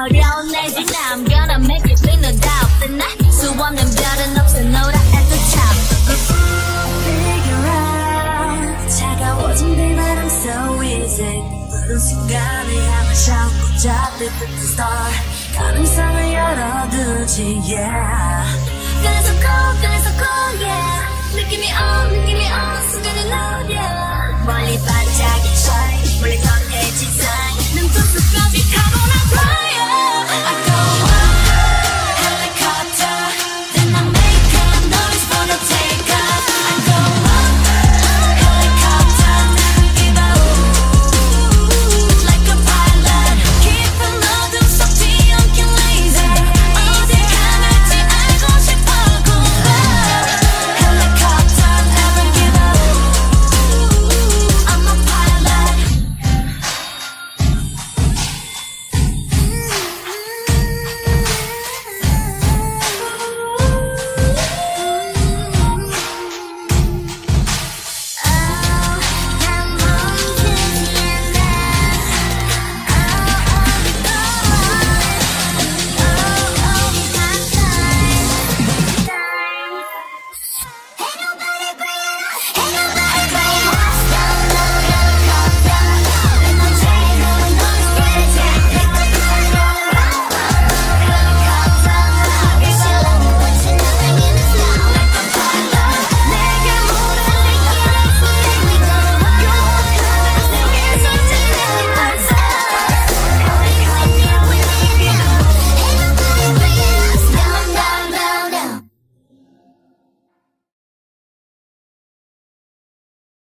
어려운 I'm Gonna make it clean no doubt. 뜬날 수 없는 별은 없어 너라 at the top Figure out 차가워진 비바람 so easy 모든 순간에 I'm a shout the star 가능성을 열어두지 yeah. Feels so cool, feels so cool, yeah.